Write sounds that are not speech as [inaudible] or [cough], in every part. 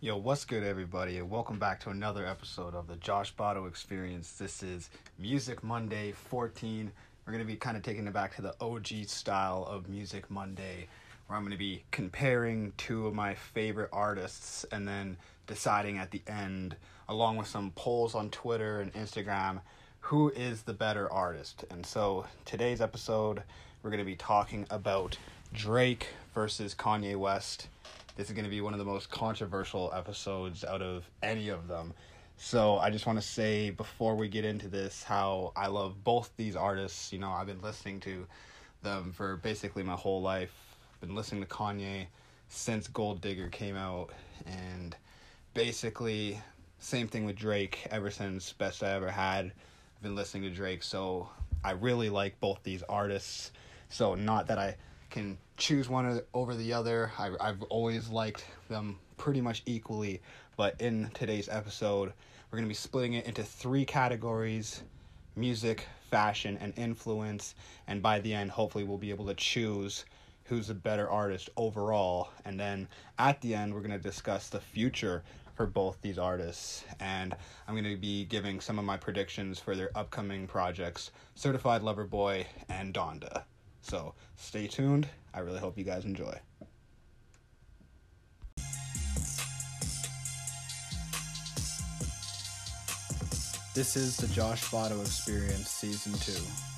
Yo, what's good, everybody, and welcome back to another episode of the Josh Botto Experience. This is Music Monday 14. We're going to be kind of taking it back to the OG style of Music Monday, where I'm going to be comparing two of my favorite artists and then deciding at the end, along with some polls on Twitter and Instagram, who is the better artist. And so today's episode, we're going to be talking about Drake versus Kanye West this is going to be one of the most controversial episodes out of any of them. So I just want to say before we get into this how I love both these artists. You know, I've been listening to them for basically my whole life. Been listening to Kanye since Gold Digger came out and basically same thing with Drake ever since Best I Ever Had. I've been listening to Drake, so I really like both these artists. So not that I can choose one over the other. I, I've always liked them pretty much equally, but in today's episode, we're going to be splitting it into three categories music, fashion, and influence. And by the end, hopefully, we'll be able to choose who's a better artist overall. And then at the end, we're going to discuss the future for both these artists. And I'm going to be giving some of my predictions for their upcoming projects Certified Lover Boy and Donda. So stay tuned. I really hope you guys enjoy. This is the Josh Botto Experience Season 2.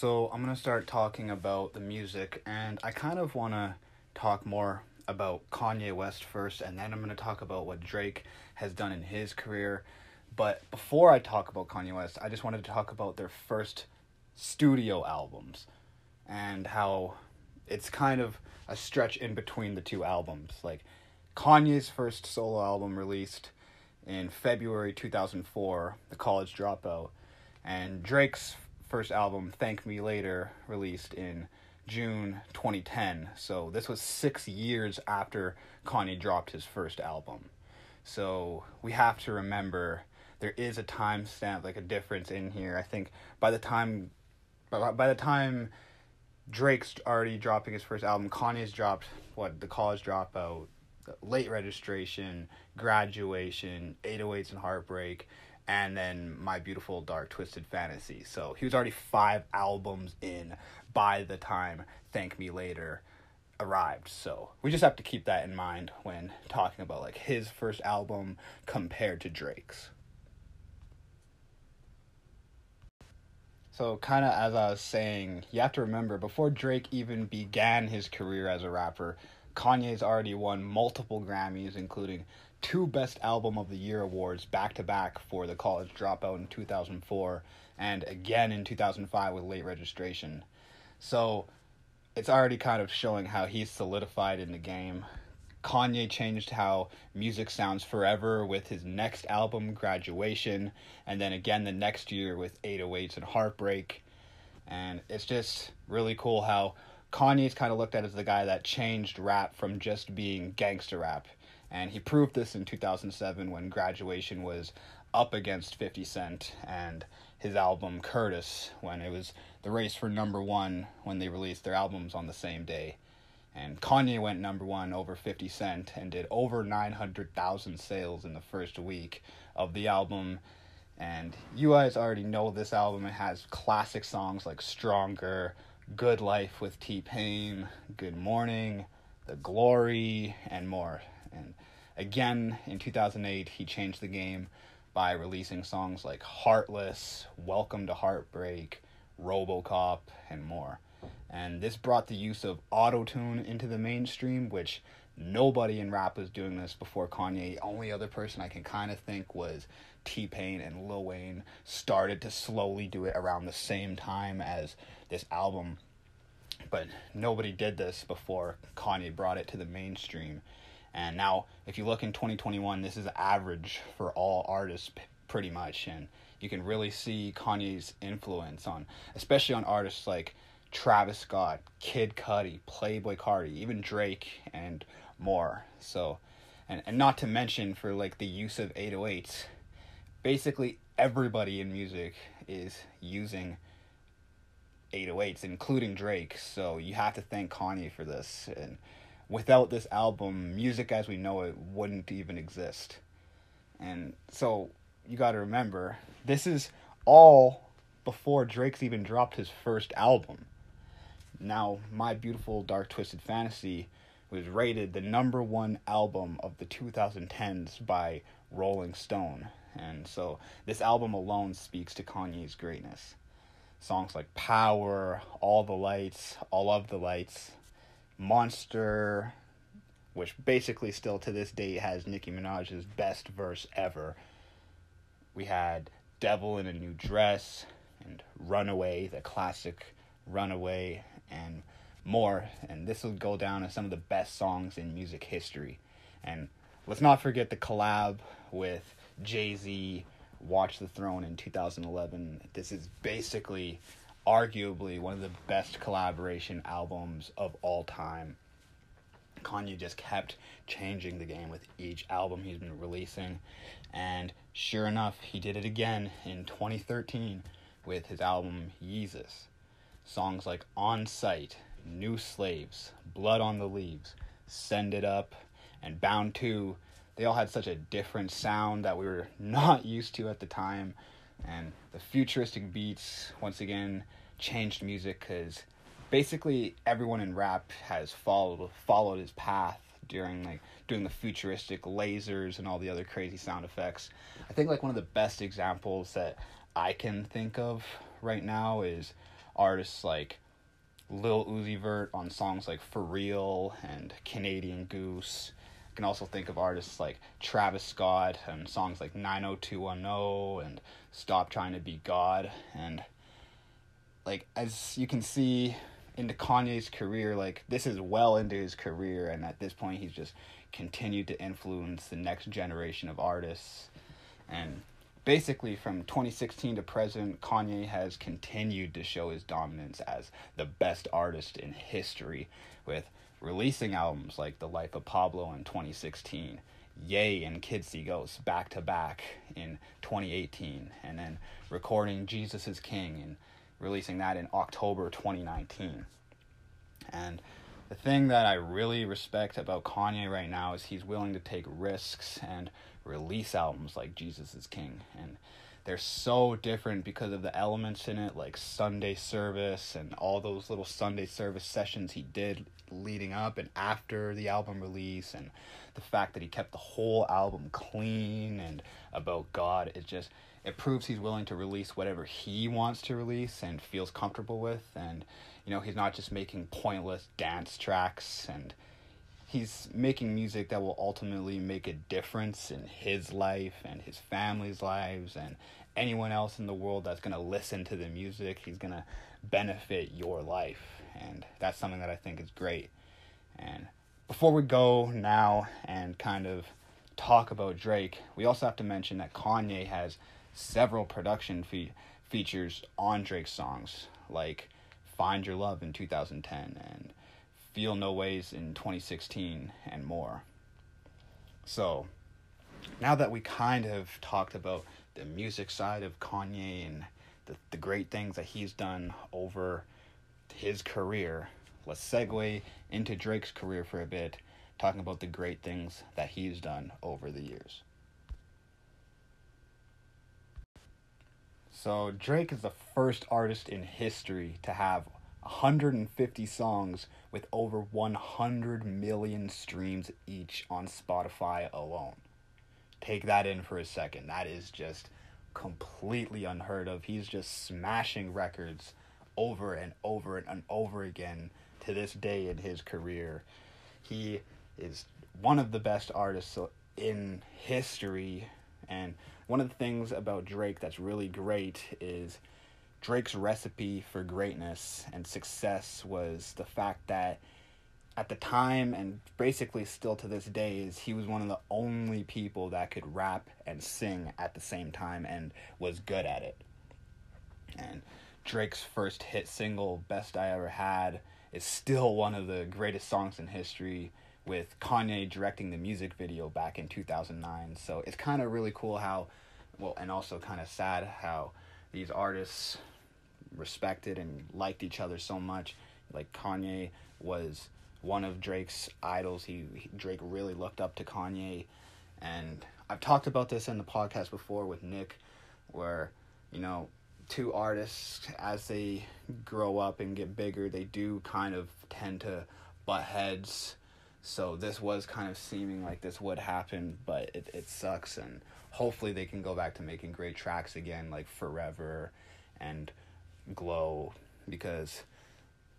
So I'm gonna start talking about the music, and I kind of wanna talk more about Kanye West first, and then I'm gonna talk about what Drake has done in his career. But before I talk about Kanye West, I just wanted to talk about their first studio albums and how it's kind of a stretch in between the two albums. Like Kanye's first solo album released in February 2004, The College Dropout, and Drake's first album, Thank Me Later, released in June 2010. So this was six years after Kanye dropped his first album. So we have to remember there is a timestamp, like a difference in here. I think by the time, by, by the time Drake's already dropping his first album, Kanye's dropped what the college dropout, late registration, graduation, 808s and heartbreak, and then My Beautiful Dark Twisted Fantasy. So he was already five albums in by the time Thank Me Later arrived. So we just have to keep that in mind when talking about like his first album compared to Drake's. So, kind of as I was saying, you have to remember before Drake even began his career as a rapper, Kanye's already won multiple Grammys, including two Best Album of the Year awards back to back for The College Dropout in 2004 and again in 2005 with Late Registration. So it's already kind of showing how he's solidified in the game. Kanye changed how music sounds forever with his next album, Graduation, and then again the next year with 808s and Heartbreak. And it's just really cool how Kanye's kind of looked at as the guy that changed rap from just being gangster rap and he proved this in 2007 when Graduation was up against 50 Cent and his album Curtis when it was the race for number one when they released their albums on the same day. And Kanye went number one over 50 Cent and did over 900,000 sales in the first week of the album. And you guys already know this album. It has classic songs like Stronger, Good Life with T Pain, Good Morning, The Glory, and more. And again, in 2008, he changed the game by releasing songs like Heartless, Welcome to Heartbreak, Robocop, and more. And this brought the use of auto-tune into the mainstream, which nobody in rap was doing this before Kanye. Only other person I can kind of think was T Pain and Lil Wayne started to slowly do it around the same time as this album. But nobody did this before Kanye brought it to the mainstream. And now, if you look in 2021, this is average for all artists pretty much. And you can really see Kanye's influence on, especially on artists like Travis Scott, Kid Cudi, Playboi Carti, even Drake, and more. So, and and not to mention for like the use of 808s basically everybody in music is using 808s including Drake so you have to thank Kanye for this and without this album music as we know it wouldn't even exist and so you got to remember this is all before Drake's even dropped his first album now my beautiful dark twisted fantasy was rated the number one album of the 2010s by Rolling Stone. And so this album alone speaks to Kanye's greatness. Songs like Power, All the Lights, All of the Lights, Monster, which basically still to this day has Nicki Minaj's best verse ever. We had Devil in a New Dress and Runaway, the classic Runaway, and more, and this will go down as some of the best songs in music history. And let's not forget the collab with Jay Z, Watch the Throne in 2011. This is basically, arguably, one of the best collaboration albums of all time. Kanye just kept changing the game with each album he's been releasing. And sure enough, he did it again in 2013 with his album Yeezus. Songs like On Sight New Slaves, Blood on the Leaves, Send It Up, and Bound 2, they all had such a different sound that we were [laughs] not used to at the time. And the futuristic beats, once again, changed music because basically everyone in rap has followed followed his path during like doing the futuristic lasers and all the other crazy sound effects. I think like one of the best examples that I can think of right now is artists like Lil Uzi Vert on songs like For Real and Canadian Goose. Can also think of artists like Travis Scott and songs like 90210 and Stop Trying to Be God. And like as you can see into Kanye's career, like this is well into his career, and at this point, he's just continued to influence the next generation of artists. And basically from 2016 to present, Kanye has continued to show his dominance as the best artist in history with releasing albums like The Life of Pablo in 2016, Ye and Kids See Ghosts back to back in 2018, and then recording Jesus is King and releasing that in October 2019. And the thing that I really respect about Kanye right now is he's willing to take risks and release albums like Jesus is King. And they're so different because of the elements in it, like Sunday service and all those little Sunday service sessions he did leading up and after the album release, and the fact that he kept the whole album clean and about God. It just it proves he's willing to release whatever he wants to release and feels comfortable with, and you know he's not just making pointless dance tracks and he's making music that will ultimately make a difference in his life and his family's lives and anyone else in the world that's going to listen to the music he's going to benefit your life and that's something that i think is great and before we go now and kind of talk about drake we also have to mention that kanye has several production fe- features on drake's songs like find your love in 2010 and Feel No Ways in 2016 and more. So, now that we kind of talked about the music side of Kanye and the, the great things that he's done over his career, let's segue into Drake's career for a bit, talking about the great things that he's done over the years. So, Drake is the first artist in history to have 150 songs with over 100 million streams each on Spotify alone. Take that in for a second. That is just completely unheard of. He's just smashing records over and over and over again to this day in his career. He is one of the best artists in history. And one of the things about Drake that's really great is Drake's recipe for greatness and success was the fact that at the time and basically still to this day is he was one of the only people that could rap and sing at the same time and was good at it. And Drake's first hit single, Best I Ever Had, is still one of the greatest songs in history with Kanye directing the music video back in 2009. So it's kind of really cool how, well, and also kind of sad how these artists respected and liked each other so much. Like Kanye was one of Drake's idols. He, he Drake really looked up to Kanye, and I've talked about this in the podcast before with Nick, where you know two artists as they grow up and get bigger, they do kind of tend to butt heads so this was kind of seeming like this would happen, but it, it sucks. And hopefully they can go back to making great tracks again, like Forever and Glow, because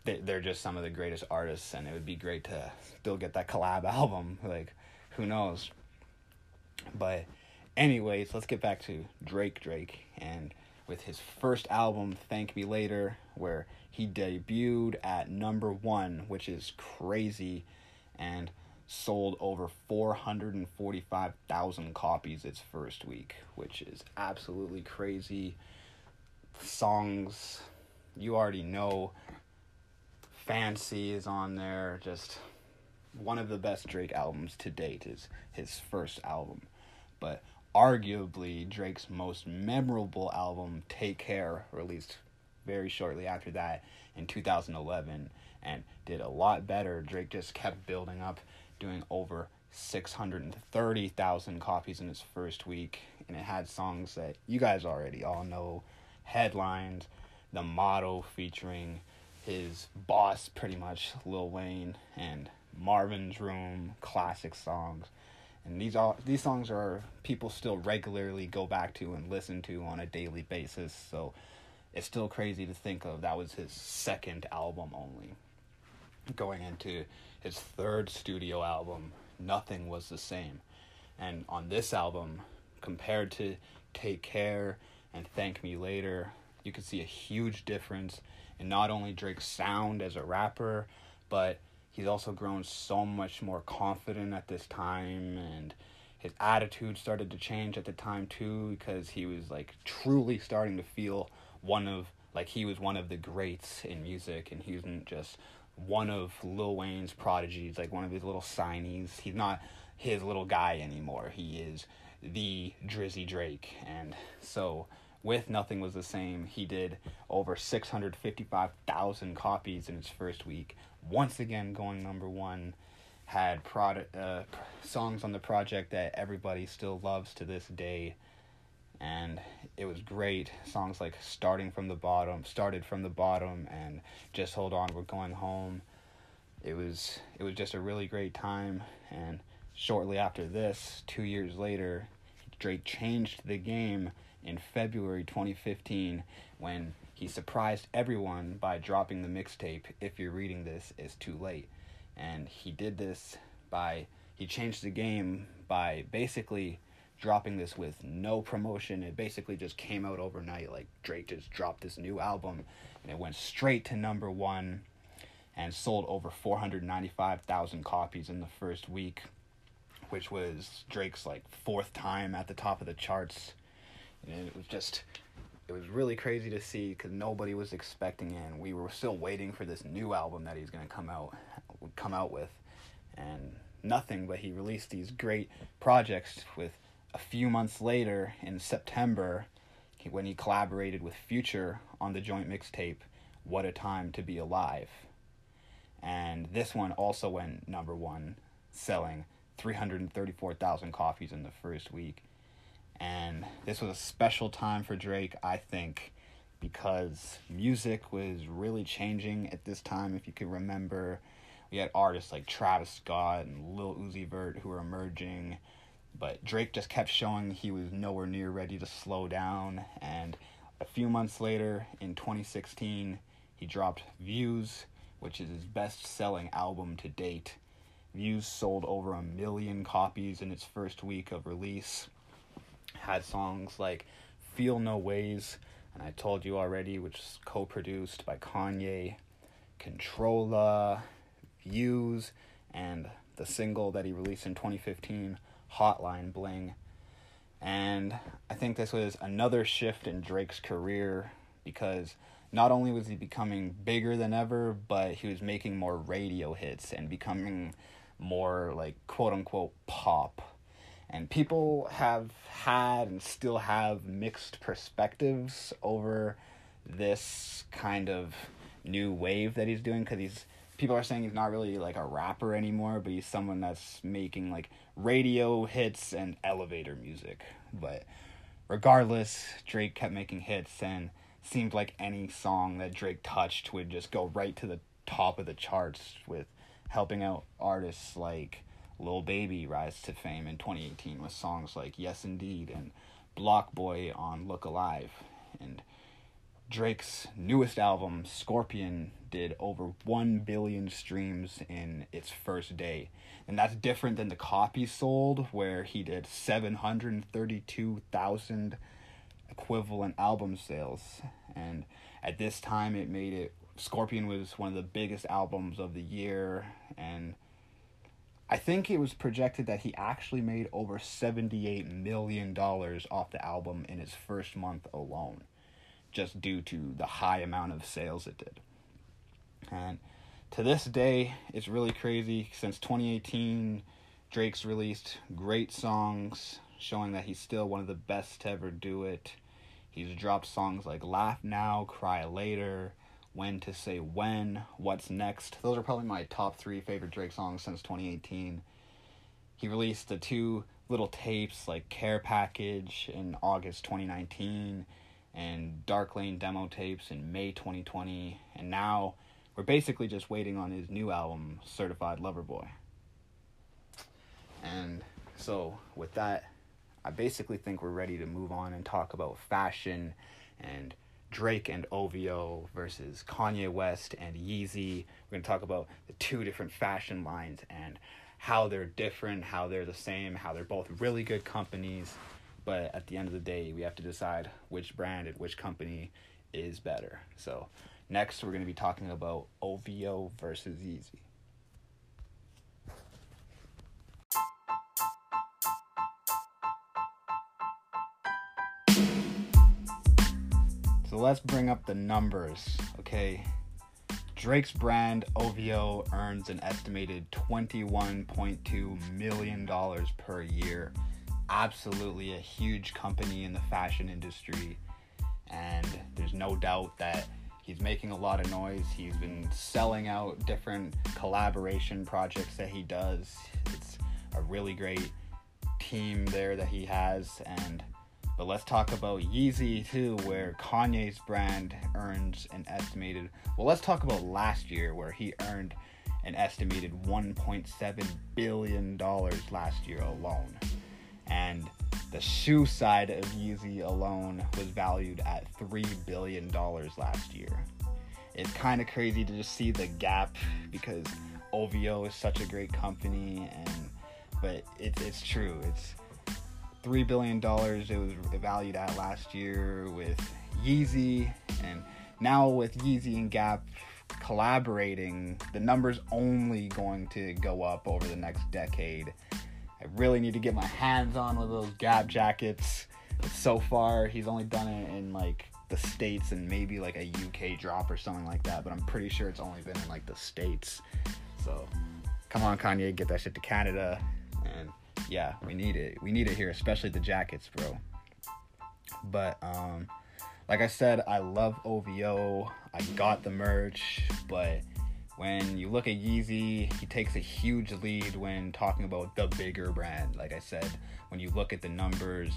they're just some of the greatest artists. And it would be great to still get that collab [laughs] album. Like, who knows? But, anyways, let's get back to Drake Drake. And with his first album, Thank Me Later, where he debuted at number one, which is crazy and sold over 445,000 copies its first week, which is absolutely crazy. Songs you already know. Fancy is on there. Just one of the best Drake albums to date is his first album. But arguably Drake's most memorable album, Take Care, released very shortly after that in 2011 and did a lot better. Drake just kept building up, doing over 630,000 copies in his first week, and it had songs that you guys already all know Headlines, The Motto featuring his boss, pretty much, Lil Wayne, and Marvin's Room, classic songs. And these are these songs are people still regularly go back to and listen to on a daily basis. So it's still crazy to think of that was his second album only going into his third studio album, nothing was the same. And on this album, compared to Take Care and Thank Me Later, you can see a huge difference in not only Drake's sound as a rapper, but he's also grown so much more confident at this time and his attitude started to change at the time too because he was like truly starting to feel one of like he was one of the greats in music and he wasn't just one of Lil Wayne's prodigies, like one of his little signees. He's not his little guy anymore. He is the Drizzy Drake. And so with Nothing Was the Same, he did over 655,000 copies in his first week. Once again, going number one. Had product uh, songs on the project that everybody still loves to this day and it was great. Songs like Starting from the Bottom, Started from the Bottom, and Just Hold On, We're Going Home. It was it was just a really great time, and shortly after this, two years later, Drake changed the game in February 2015 when he surprised everyone by dropping the mixtape. If you're reading this, it's too late, and he did this by he changed the game by basically dropping this with no promotion. It basically just came out overnight. Like Drake just dropped this new album and it went straight to number one and sold over 495,000 copies in the first week, which was Drake's like fourth time at the top of the charts. And it was just, it was really crazy to see because nobody was expecting it. And we were still waiting for this new album that he's gonna come out, come out with, and nothing. But he released these great projects with a few months later in September when he collaborated with Future on the joint mixtape What a Time to Be Alive. And this one also went number 1 selling 334,000 copies in the first week. And this was a special time for Drake, I think, because music was really changing at this time. If you could remember, we had artists like Travis Scott and Lil Uzi Vert who were emerging. But Drake just kept showing he was nowhere near ready to slow down. And a few months later, in 2016, he dropped Views, which is his best selling album to date. Views sold over a million copies in its first week of release. Had songs like Feel No Ways, and I told you already, which is co produced by Kanye, Controlla, Views, and the single that he released in 2015, Hotline Bling. And I think this was another shift in Drake's career because not only was he becoming bigger than ever, but he was making more radio hits and becoming more like quote unquote pop. And people have had and still have mixed perspectives over this kind of new wave that he's doing because he's people are saying he's not really like a rapper anymore, but he's someone that's making like radio hits and elevator music. But regardless, Drake kept making hits and seemed like any song that Drake touched would just go right to the top of the charts with helping out artists like Lil Baby rise to fame in 2018 with songs like Yes Indeed and BlocBoy on Look Alive. And Drake's newest album, Scorpion, did over 1 billion streams in its first day. And that's different than the copies sold, where he did 732,000 equivalent album sales. And at this time, it made it. Scorpion was one of the biggest albums of the year. And I think it was projected that he actually made over $78 million off the album in its first month alone, just due to the high amount of sales it did. And to this day, it's really crazy. Since 2018, Drake's released great songs showing that he's still one of the best to ever do it. He's dropped songs like Laugh Now, Cry Later, When to Say When, What's Next. Those are probably my top three favorite Drake songs since 2018. He released the two little tapes like Care Package in August 2019 and Dark Lane demo tapes in May 2020. And now we're basically just waiting on his new album, Certified Lover Boy. And so, with that, I basically think we're ready to move on and talk about fashion and Drake and OVO versus Kanye West and Yeezy. We're going to talk about the two different fashion lines and how they're different, how they're the same, how they're both really good companies. But at the end of the day, we have to decide which brand and which company is better. So, Next, we're going to be talking about OVO versus Yeezy. So let's bring up the numbers, okay? Drake's brand OVO earns an estimated $21.2 million per year. Absolutely a huge company in the fashion industry. And there's no doubt that He's making a lot of noise. He's been selling out different collaboration projects that he does. It's a really great team there that he has and but let's talk about Yeezy too, where Kanye's brand earns an estimated. Well, let's talk about last year, where he earned an estimated 1.7 billion dollars last year alone, and the shoe side of Yeezy alone was valued at $3 billion last year. It's kind of crazy to just see the gap because OVO is such a great company, and but it's it's true. It's three billion dollars. It was valued at last year with Yeezy, and now with Yeezy and Gap collaborating, the numbers only going to go up over the next decade. I really need to get my hands on one of those Gap jackets. So far, he's only done it in like the states and maybe like a UK drop or something like that. But I'm pretty sure it's only been in like the states. So come on, Kanye, get that shit to Canada. And yeah, we need it. We need it here, especially the jackets, bro. But um, like I said, I love OVO. I got the merch, but when you look at Yeezy, he takes a huge lead when talking about the bigger brand. Like I said, when you look at the numbers,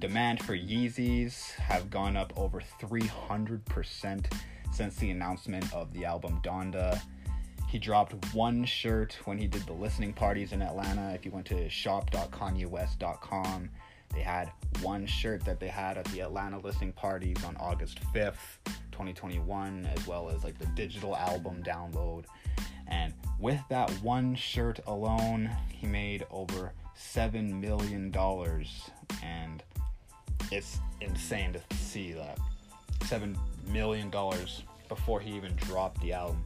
demand for Yeezys have gone up over 300% since the announcement of the album Donda. He dropped one shirt when he did the listening parties in Atlanta. If you went to shop.kanyewest.com, they had one shirt that they had at the Atlanta listening parties on August 5th. 2021 as well as like the digital album download and with that one shirt alone he made over seven million dollars and it's insane to see that seven million dollars before he even dropped the album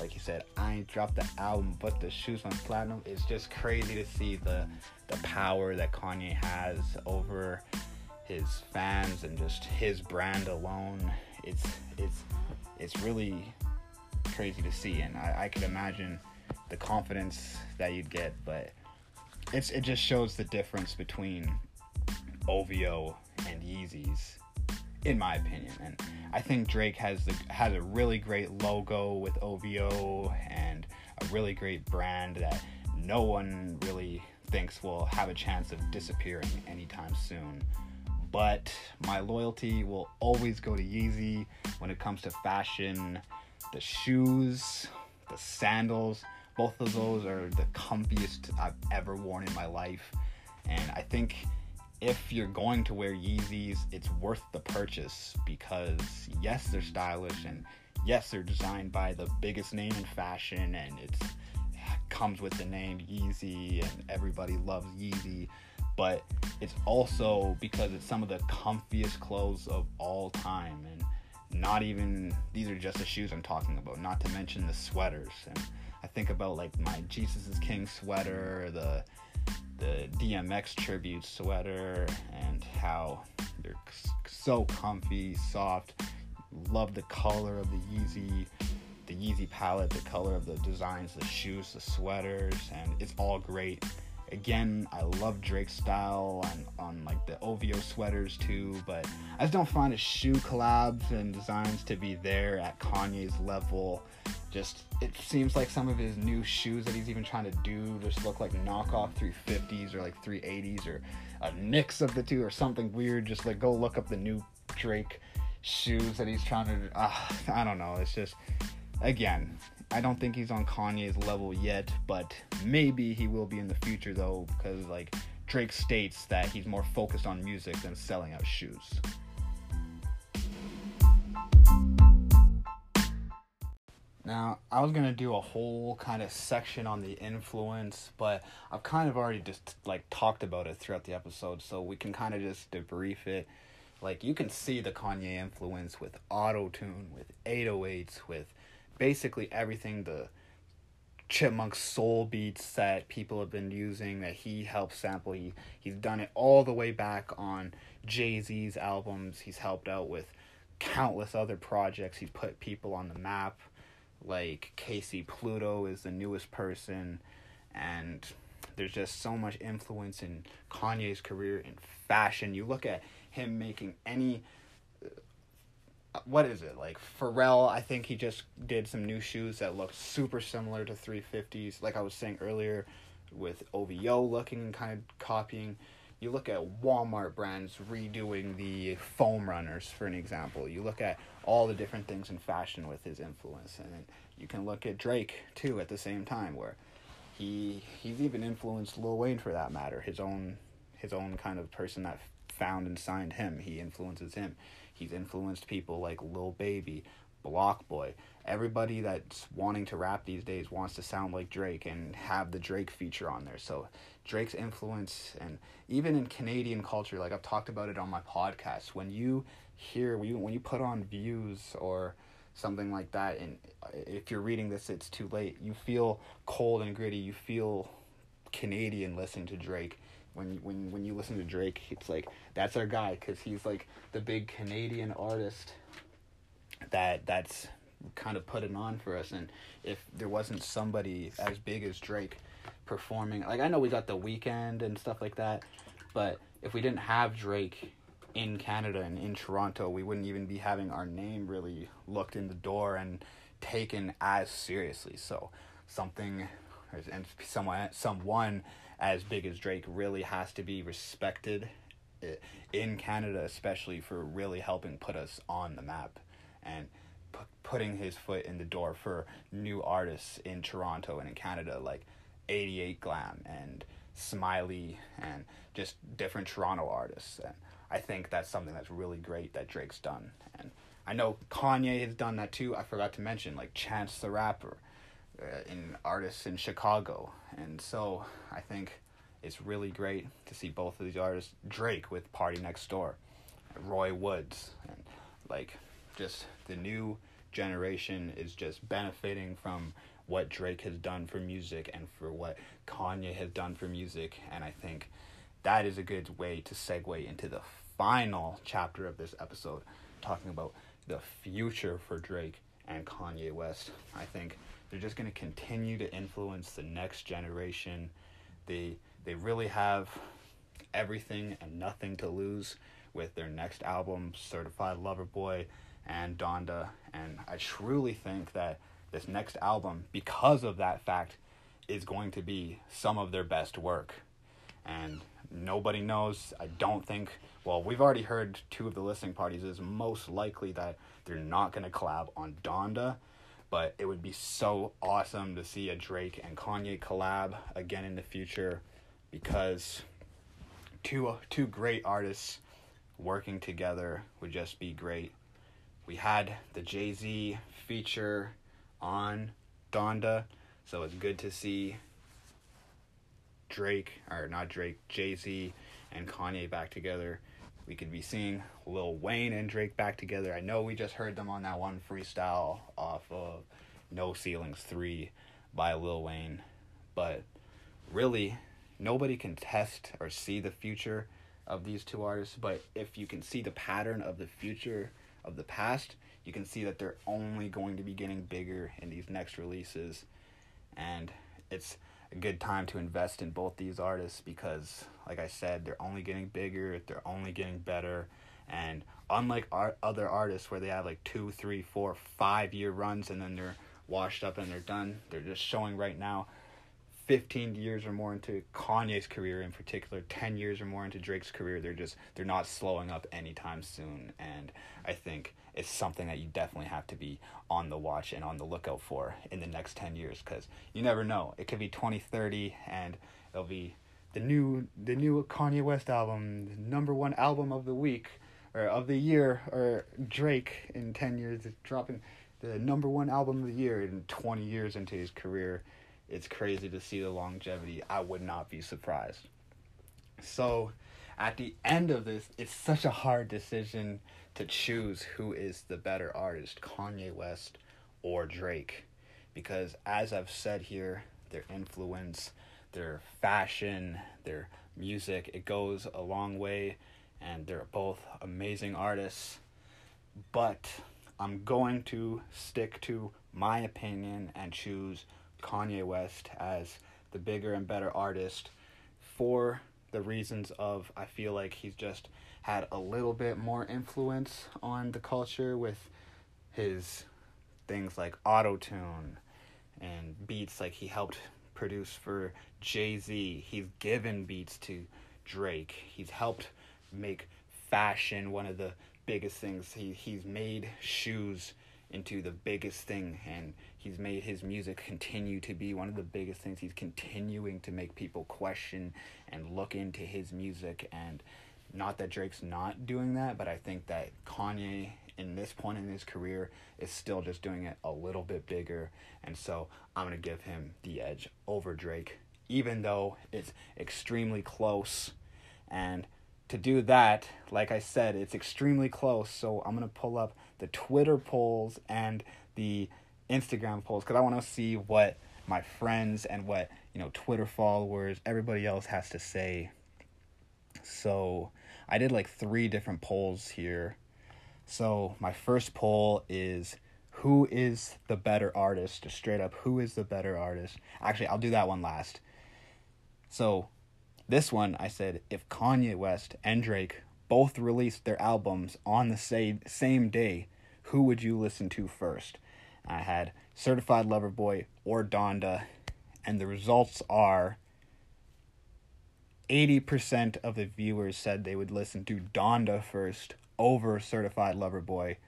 like he said i ain't dropped the album but the shoes went platinum. It's just crazy to see the the power that kanye has over his fans and just his brand alone. It's it's it's really crazy to see, and I, I could imagine the confidence that you'd get, but it's it just shows the difference between OVO and Yeezys, in my opinion. And I think Drake has the has a really great logo with OVO and a really great brand that no one really thinks will have a chance of disappearing anytime soon. But my loyalty will always go to Yeezy when it comes to fashion, the shoes, the sandals. Both of those are the comfiest I've ever worn in my life. And I think if you're going to wear Yeezys, it's worth the purchase because yes, they're stylish and yes, they're designed by the biggest name in fashion and it's comes with the name Yeezy and everybody loves Yeezy, but it's also because it's some of the comfiest clothes of all time and not even these are just the shoes I'm talking about, not to mention the sweaters. And I think about like my Jesus is King sweater, the the DMX tribute sweater, and how they're so comfy, soft. Love the color of the Yeezy, the Yeezy palette, the color of the designs, the shoes, the sweaters, and it's all great. Again, I love Drake's style on, on like the OVO sweaters too, but I just don't find his shoe collabs and designs to be there at Kanye's level just it seems like some of his new shoes that he's even trying to do just look like knockoff 350s or like 380s or a mix of the two or something weird. Just like go look up the new Drake shoes that he's trying to. Uh, I don't know. It's just again. I don't think he's on Kanye's level yet, but maybe he will be in the future though, because like Drake states that he's more focused on music than selling out shoes. Now, I was gonna do a whole kind of section on the influence, but I've kind of already just like talked about it throughout the episode, so we can kind of just debrief it. Like you can see the Kanye influence with auto tune, with 808s, with basically everything the chipmunk soul beats that people have been using that he helped sample. He he's done it all the way back on Jay Z's albums. He's helped out with countless other projects. He's put people on the map like KayCyy Pluto is the newest person, and there's just so much influence in Kanye's career in fashion. You look at him making any. What is it like Pharrell? I think he just did some new shoes that look super similar to 350s. Like I was saying earlier, with OVO looking and kind of copying you look at Walmart brands redoing the foam runners for an example. You look at all the different things in fashion with his influence, and you can look at Drake too at the same time, where he he's even influenced Lil Wayne for that matter. His own his own kind of person that found and signed him. He influences him. He's influenced people like Lil Baby, BlocBoy. Everybody that's wanting to rap these days wants to sound like Drake and have the Drake feature on there. So Drake's influence and even in Canadian culture, like I've talked about it on my podcast, when you hear when you when you put on views or something like that and uh, if you're reading this it's too late, you feel cold and gritty, you feel Canadian listening to Drake. When when when you listen to Drake, it's like that's our guy cuz he's like the big Canadian artist that that's kind of put it on for us. And if there wasn't somebody as big as Drake performing like I know we got the Weeknd and stuff like that but if we didn't have Drake in Canada and in Toronto we wouldn't even be having our name really looked in the door and taken as seriously. So something and someone someone as big as Drake really has to be respected eh, in Canada especially for really helping put us on the map and p- putting his foot in the door for new artists in Toronto and in Canada, like 88 Glam and Smiley and just different Toronto artists. And I think that's something that's really great that Drake's done. And I know Kanye has done that too. I forgot to mention, like Chance the Rapper, Uh, in artists in Chicago. And so I think it's really great to see both of these artists. Drake with PartyNextDoor, Roy Woods, and like just the new generation is just benefiting from what Drake has done for music and for what Kanye has done for music. And I think that is a good way to segue into the final chapter of this episode, talking about the future for Drake and Kanye West. I think they're just going to continue to influence the next generation. They they really have everything and nothing to lose with their next album, Certified Lover Boy and Donda. And I truly think that this next album, because of that fact, is going to be some of their best work. And nobody knows. I don't think. Well, we've already heard two of the listening parties is most likely that they're not going to collab on Donda, but it would be so awesome to see a Drake and Kanye collab again in the future because two two great artists working together would just be great. We had the Jay Z feature on Donda, so it's good to see Drake or not Drake, Jay Z and Kanye back together. We could be seeing Lil Wayne and Drake back together. I know we just heard them on that one freestyle off of No Ceilings 3 by Lil Wayne, but really nobody can test or see the future of these two artists, but if you can see the pattern of the future of the past, you can see that they're only going to be getting bigger in these next releases. And it's a good time to invest in both these artists because, like I said, they're only getting bigger, they're only getting better. And unlike art, other artists where they have like two, three, four, five year runs and then they're washed up and they're done, they're just showing right now 15 years or more into Kanye's career in particular, 10 years or more into Drake's career, they're just they're not slowing up anytime soon and I think it's something that you definitely have to be on the watch and on the lookout for in the next 10 years cuz you never know. It could be 2030 and it'll be the new the new Kanye West album, number 1 album of the week or of the year or Drake in 10 years is dropping the number 1 album of the year in 20 years into his career it's crazy to see the longevity. I would not be surprised. So, at the end of this, it's such a hard decision to choose who is the better artist, Kanye West or Drake. Because, as I've said here, their influence, their fashion, their music, it goes a long way, and they're both amazing artists. But I'm going to stick to my opinion and choose Kanye West as the bigger and better artist for the reasons of I feel like he's just had a little bit more influence on the culture with his things like auto tune and beats like he helped produce for Jay-Z. He's given beats to Drake. He's helped make fashion one of the biggest things. He he's made shoes into the biggest thing and he's made his music continue to be one of the biggest things. He's continuing to make people question and look into his music and not that Drake's not doing that but I think that Kanye in this point in his career is still just doing it a little bit bigger and so I'm going to give him the edge over Drake even though it's extremely close and to do that, like I said, it's extremely close. So I'm going to pull up the Twitter polls and the Instagram polls because I want to see what my friends and what, you know, Twitter followers, everybody else has to say. So I did like three different polls here. So my first poll is who is the better artist? Just straight up, who is the better artist? Actually, I'll do that one last. So this one, I said, if Kanye West and Drake both released their albums on the same, same day, who would you listen to first? I had Certified Lover Boy or Donda, and the results are 80% of the viewers said they would listen to Donda first over Certified Lover Boy.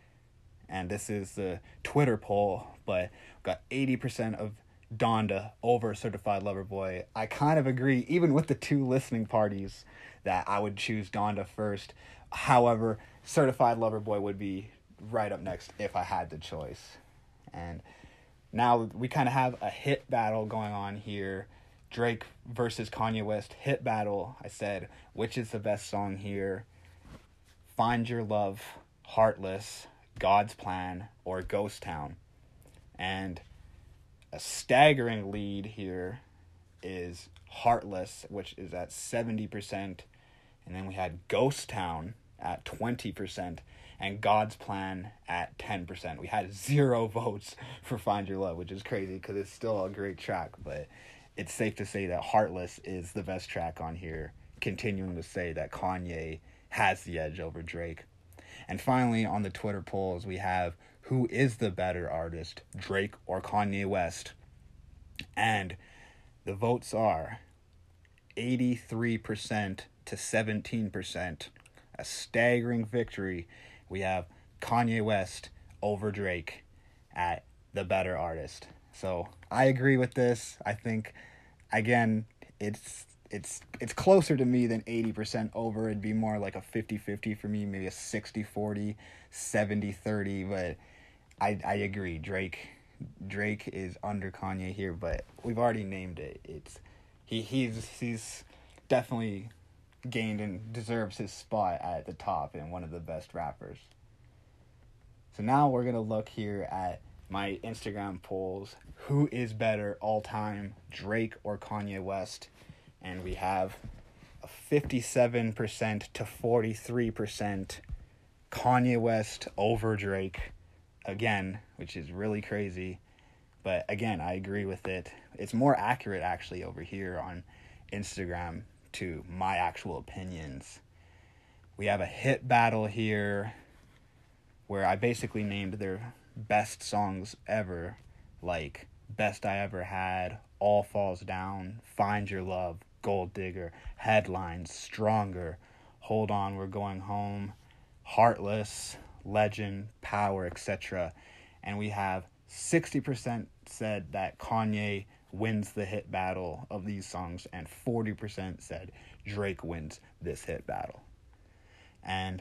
And this is the Twitter poll, but got 80% of Donda over Certified Lover Boy. I kind of agree, even with the two listening parties, that I would choose Donda first. However, Certified Lover Boy would be right up next if I had the choice. And now we kind of have a hit battle going on here. Drake versus Kanye West hit battle. I said, which is the best song here? Find Your Love, Heartless, God's Plan, or Ghost Town. And a staggering lead here is Heartless, which is at 70%. And then we had Ghost Town at 20% and God's Plan at 10%. We had zero [laughs] votes for Find Your Love, which is crazy because it's still a great track, but it's safe to say that Heartless is the best track on here, continuing to say that Kanye has the edge over Drake. And finally, on the Twitter polls, we have who is the better artist, Drake or Kanye West? And the votes are 83% to 17%, a staggering victory. We have Kanye West over Drake at the better artist. So I agree with this. I think again, it's it's it's closer to me than 80% over. It'd be more like a 50-50 for me, maybe a 60-40, 70-30, but I I agree. Drake Drake is under Kanye here, but we've already named it. It's he he's he's definitely gained and deserves his spot at the top and one of the best rappers. So now we're gonna look here at my Instagram polls. Who is better all time, Drake or Kanye West? And we have a 57% to 43% Kanye West over Drake again, which is really crazy. But again, I agree with it. It's more accurate actually over here on Instagram to my actual opinions. We have a hit battle here where I basically named their best songs ever, like Best I Ever Had, All Falls Down, Find Your Love, Gold Digger, Headlines, Stronger, Hold On, We're Going Home, Heartless, Legend, Power, etc. And we have 60% said that Kanye wins the hit battle of these songs, and 40% said Drake wins this hit battle. And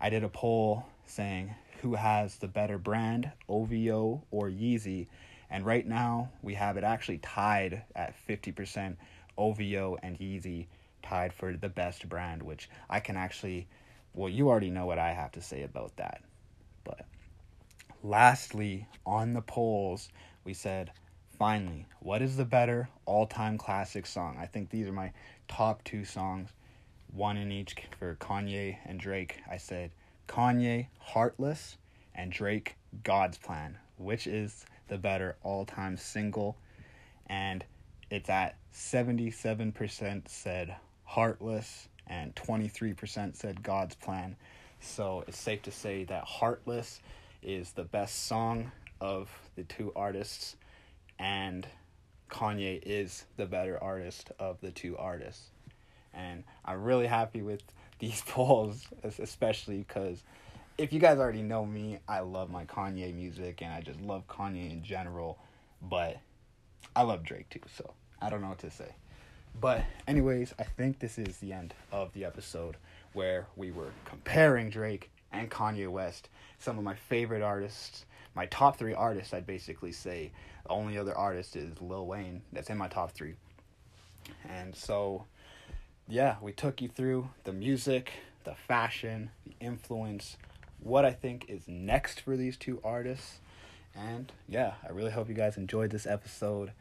I did a poll saying who has the better brand, OVO or Yeezy, and right now we have it actually tied at 50% OVO and Yeezy tied for the best brand, which I can actually, well, you already know what I have to say about that. But lastly, on the polls, we said, finally, what is the better all time classic song? I think these are my top two songs, one in each for Kanye and Drake. I said, Kanye, Heartless, and Drake, God's Plan, which is the better all time single. And it's at 77% said Heartless and 23% said God's Plan. So it's safe to say that Heartless is the best song of the two artists, and Kanye is the better artist of the two artists. And I'm really happy with [laughs] these polls, especially because if you guys already know me, I love my Kanye music and I just love Kanye in general, but I love Drake too, so I don't know what to say. But, anyways, I think this is the end of the episode where we were comparing Drake and Kanye West, some of my favorite artists, my top three artists, I'd basically say. The only other artist is Lil Wayne, that's in my top three. And so, yeah, we took you through the music, the fashion, the influence, what I think is next for these two artists. And yeah, I really hope you guys enjoyed this episode.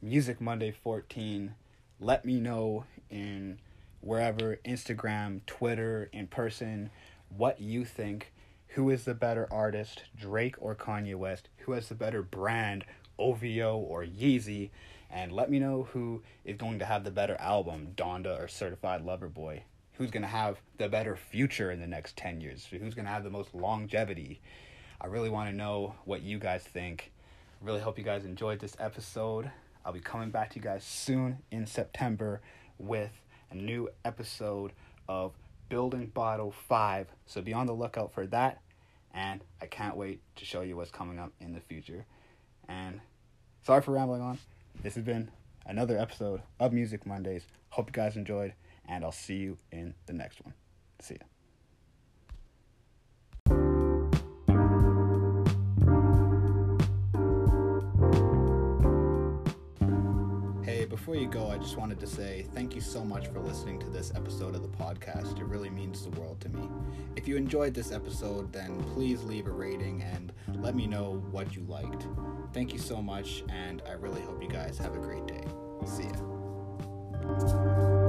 Music Monday 14. Let me know in wherever Instagram, Twitter, in person, what you think. Who is the better artist, Drake or Kanye West? Who has the better brand, OVO or Yeezy? And let me know who is going to have the better album, Donda or Certified Lover Boy. Who's going to have the better future in the next 10 years? Who's going to have the most longevity? I really want to know what you guys think. I really hope you guys enjoyed this episode. I'll be coming back to you guys soon in September with a new episode of Building Bottle 5. So be on the lookout for that. And I can't wait to show you what's coming up in the future. And sorry for rambling on. This has been another episode of Music Mondays. Hope you guys enjoyed, and I'll see you in the next one. See ya. Before you go, I just wanted to say thank you so much for listening to this episode of the podcast. It really means the world to me. If you enjoyed this episode, then please leave a rating and let me know what you liked. Thank you so much, and I really hope you guys have a great day. See ya.